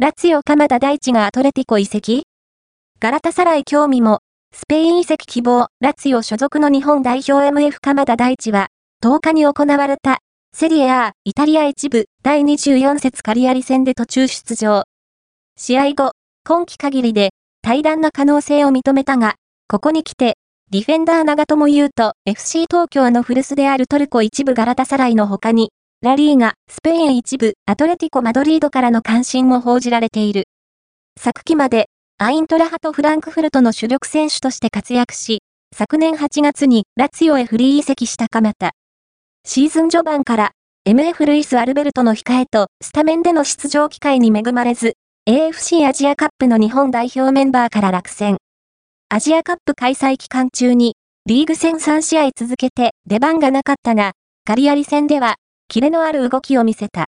ラツィオ鎌田大地がアトレティコ移籍ガラタサライ興味も、スペイン移籍希望、ラツィオ所属の日本代表 MF 鎌田大地は、10日に行われた、セリエ A、イタリア一部、第24節カリアリ戦で途中出場。試合後、今季限りで、対談の可能性を認めたが、ここに来て、ディフェンダー長友優と FC 東京の古巣であるトルコ一部ガラタサライの他に、ラリーガ、スペイン一部、アトレティコ・マドリードからの関心も報じられている。昨季まで、アイントラハとフランクフルトの主力選手として活躍し、昨年8月にラツィオへフリー移籍した鎌田。シーズン序盤から MF ルイス・アルベルトの控えとスタメンでの出場機会に恵まれず、AFC アジアカップの日本代表メンバーから落選。アジアカップ開催期間中に、リーグ戦3試合続けて出番がなかったが、ガリアリ戦では、キレのある動きを見せた。